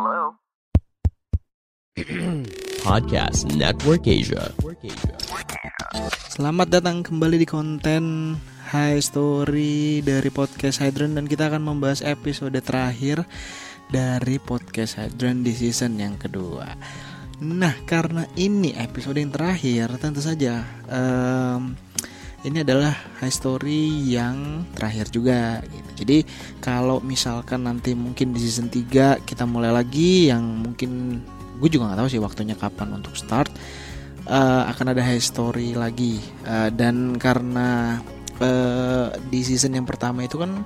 Hello? Podcast Network Asia. Selamat datang kembali di konten High Story dari podcast Hydran dan kita akan membahas episode terakhir dari podcast Hydran di season yang kedua. Nah, karena ini episode yang terakhir, tentu saja em, ini adalah high story yang terakhir juga gitu. Jadi kalau misalkan nanti mungkin di season 3 kita mulai lagi yang mungkin gue juga nggak tahu sih waktunya kapan untuk start eh, akan ada high story lagi. Eh, dan karena eh, di season yang pertama itu kan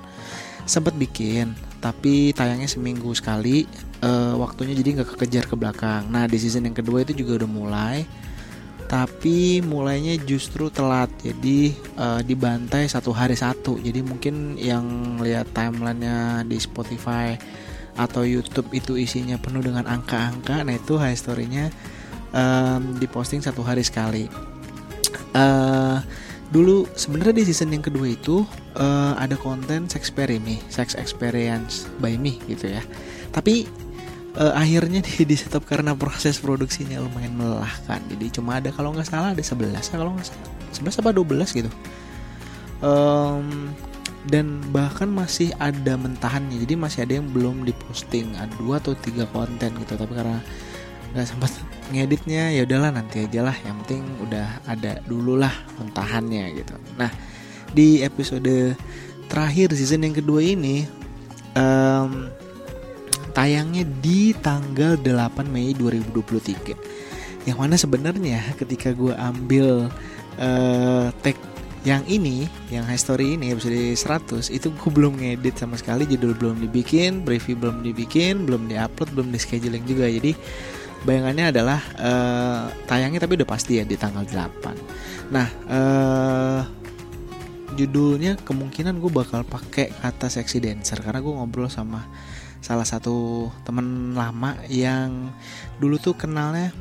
sempat bikin tapi tayangnya seminggu sekali eh, waktunya jadi nggak kekejar ke belakang. Nah di season yang kedua itu juga udah mulai tapi mulainya justru telat. Jadi eh, dibantai satu hari satu. Jadi mungkin yang lihat timelinenya di Spotify atau YouTube itu isinya penuh dengan angka-angka nah itu high story-nya em, diposting satu hari sekali. Eh dulu sebenarnya di season yang kedua itu eh, ada konten sex me, sex experience by me gitu ya. Tapi eh, akhirnya di, di stop karena proses produksinya lumayan melelahkan. Jadi cuma ada kalau nggak salah ada 11 kalau nggak salah 11 apa 12 gitu. Em, dan bahkan masih ada mentahannya. Jadi masih ada yang belum diposting, ada dua atau tiga konten gitu. Tapi karena nggak sempat ngeditnya ya udahlah nanti aja lah yang penting udah ada dulu lah mentahannya gitu nah di episode terakhir season yang kedua ini em, tayangnya di tanggal 8 Mei 2023 yang mana sebenarnya ketika gue ambil eh tag yang ini, yang high story ini episode 100 itu gue belum ngedit sama sekali, judul belum dibikin, preview belum dibikin, belum diupload, belum di scheduling juga. Jadi bayangannya adalah eh, tayangnya tapi udah pasti ya di tanggal 8 nah eh, judulnya kemungkinan gue bakal pakai kata sexy dancer karena gue ngobrol sama salah satu temen lama yang dulu tuh kenalnya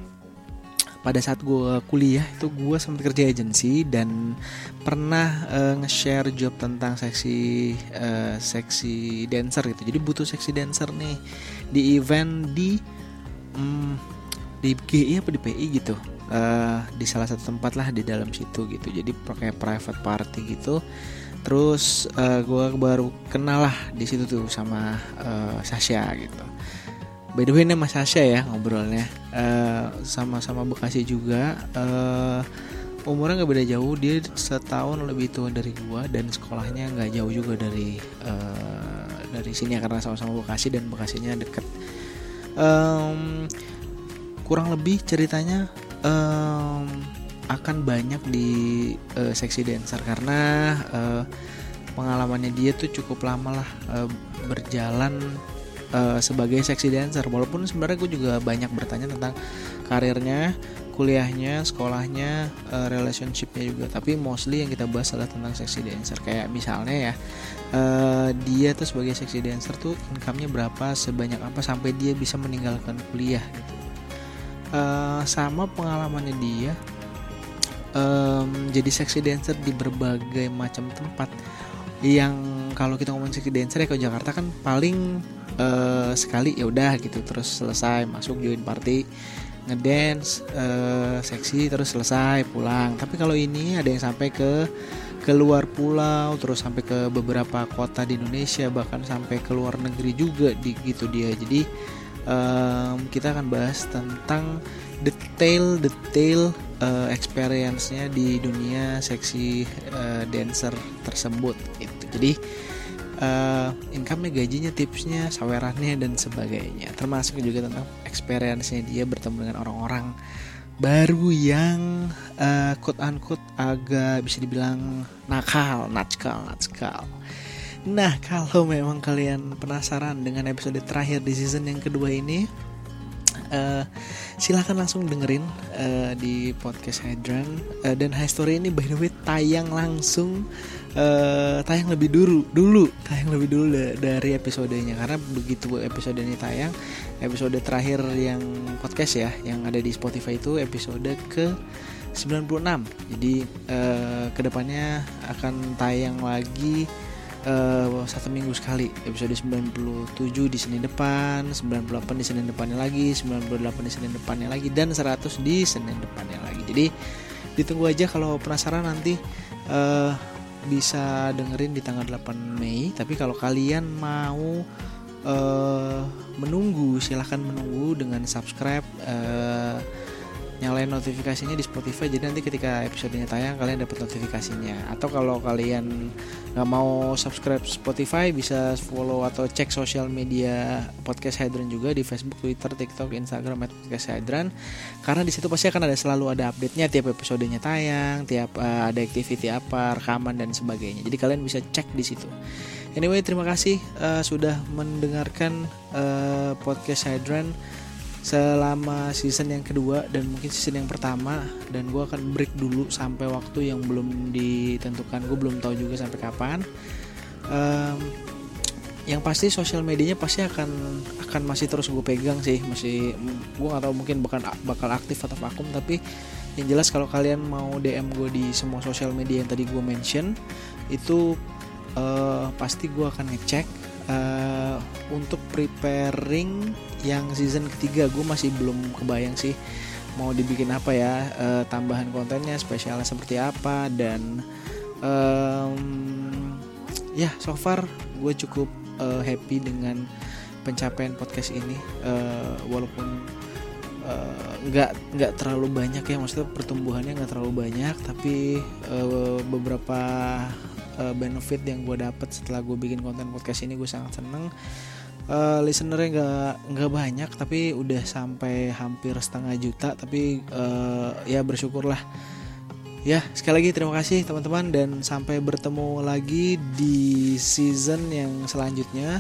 pada saat gue kuliah itu gue sempat kerja agensi dan pernah eh, nge-share job tentang seksi eh, seksi dancer gitu. Jadi butuh seksi dancer nih di event di hmm, di GI apa di PI gitu. Eh, di salah satu tempat lah di dalam situ gitu. Jadi pakai private party gitu terus gue baru kenal lah di situ tuh sama eh, Sasha gitu. By the way ini Mas Sasha ya ngobrolnya. Eh, sama-sama Bekasi juga. Eh, umurnya nggak beda jauh. Dia setahun lebih tua dari gua dan sekolahnya nggak jauh juga dari eh, dari sini ya, karena sama-sama Bekasi dan Bekasinya deket. Em, kurang lebih ceritanya em, akan banyak di eh, seksi dancer karena eh, pengalamannya dia tuh cukup lama lah eh, berjalan eh, sebagai seksi dancer. Walaupun sebenarnya gue juga banyak bertanya tentang karirnya kuliahnya sekolahnya relationshipnya juga. Tapi mostly yang kita bahas adalah tentang seksi dancer. Kayak misalnya ya dia tuh sebagai seksi dancer tuh income-nya berapa sebanyak apa sampai dia bisa meninggalkan kuliah gitu. Sama pengalamannya dia em, jadi seksi dancer di berbagai macam tempat. Yang kalau kita ngomong seksi dancer ya ke Jakarta kan paling eh, sekali ya udah gitu terus selesai masuk join party ngedance eh, seksi terus selesai pulang. Tapi kalau ini ada yang sampai ke keluar pulau terus sampai ke beberapa kota di Indonesia bahkan sampai ke luar negeri juga di gitu dia. Jadi em, kita akan bahas tentang detail-detail eh, experience-nya di dunia seksi eh, dancer tersebut gitu. Jadi eh, income-nya, gajinya, tipsnya, sawerannya dan sebagainya. Termasuk juga tentang experience-nya dia bertemu dengan orang-orang baru yang eh, quote unquote agak bisa dibilang nakal, natskal, natskal. Nah, kalau memang kalian penasaran dengan episode terakhir di season yang kedua ini, uh, silahkan langsung dengerin uh, di podcast Hydran uh, dan High Story ini by the way tayang langsung uh, tayang lebih dulu dulu tayang lebih dulu dari episodenya. Karena begitu episode ini tayang episode terakhir yang podcast ya yang ada di Spotify itu episode ke 96 jadi uh, ke depannya akan tayang lagi uh, satu minggu sekali episode 97 di Senin depan 98 di Senin depannya lagi 98 di Senin depannya lagi dan 100 di Senin depannya lagi. Jadi ditunggu aja kalau penasaran nanti uh, bisa dengerin di tanggal 8 Mei. Tapi kalau kalian mau uh, menunggu silahkan menunggu dengan subscribe uh, nyalain notifikasinya di Spotify jadi nanti ketika episodenya tayang kalian dapat notifikasinya atau kalau kalian nggak mau subscribe Spotify bisa follow atau cek sosial media podcast Hydran juga di Facebook, Twitter, TikTok, Instagram podcast Hydran karena di situ pasti akan ada selalu ada update-nya tiap episodenya tayang, tiap uh, ada activity apa, rekaman dan sebagainya. Jadi kalian bisa cek di situ. Anyway, terima kasih uh, sudah mendengarkan uh, podcast Hydran selama season yang kedua dan mungkin season yang pertama dan gue akan break dulu sampai waktu yang belum ditentukan. Gue belum tahu juga sampai kapan. Um, yang pasti sosial medianya pasti akan akan masih terus gue pegang sih. Masih gue nggak mungkin bakal bakal aktif atau vakum tapi yang jelas kalau kalian mau DM gue di semua sosial media yang tadi gue mention itu uh, pasti gue akan ngecek uh, untuk preparing yang season ketiga gue masih belum kebayang sih mau dibikin apa ya. Uh, tambahan kontennya spesialnya seperti apa dan um, ya so far gue cukup uh, happy dengan pencapaian podcast ini. Uh, walaupun nggak uh, nggak terlalu banyak ya maksudnya pertumbuhannya nggak terlalu banyak tapi uh, beberapa uh, benefit yang gue dapat setelah gue bikin konten podcast ini gue sangat seneng. Uh, listenernya nggak nggak banyak tapi udah sampai hampir setengah juta. Tapi uh, ya bersyukurlah. Ya sekali lagi terima kasih teman-teman dan sampai bertemu lagi di season yang selanjutnya.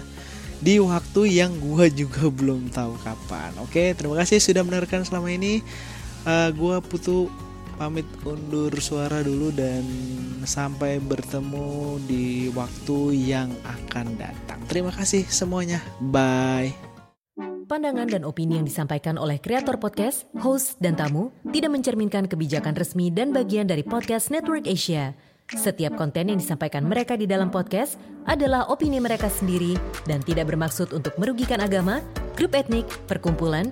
Di waktu yang gue juga belum tahu kapan. Oke terima kasih sudah mendengarkan selama ini. Uh, gue putu pamit undur suara dulu dan sampai bertemu di waktu yang akan datang. Terima kasih semuanya. Bye. Pandangan dan opini yang disampaikan oleh kreator podcast, host, dan tamu tidak mencerminkan kebijakan resmi dan bagian dari podcast Network Asia. Setiap konten yang disampaikan mereka di dalam podcast adalah opini mereka sendiri dan tidak bermaksud untuk merugikan agama, grup etnik, perkumpulan,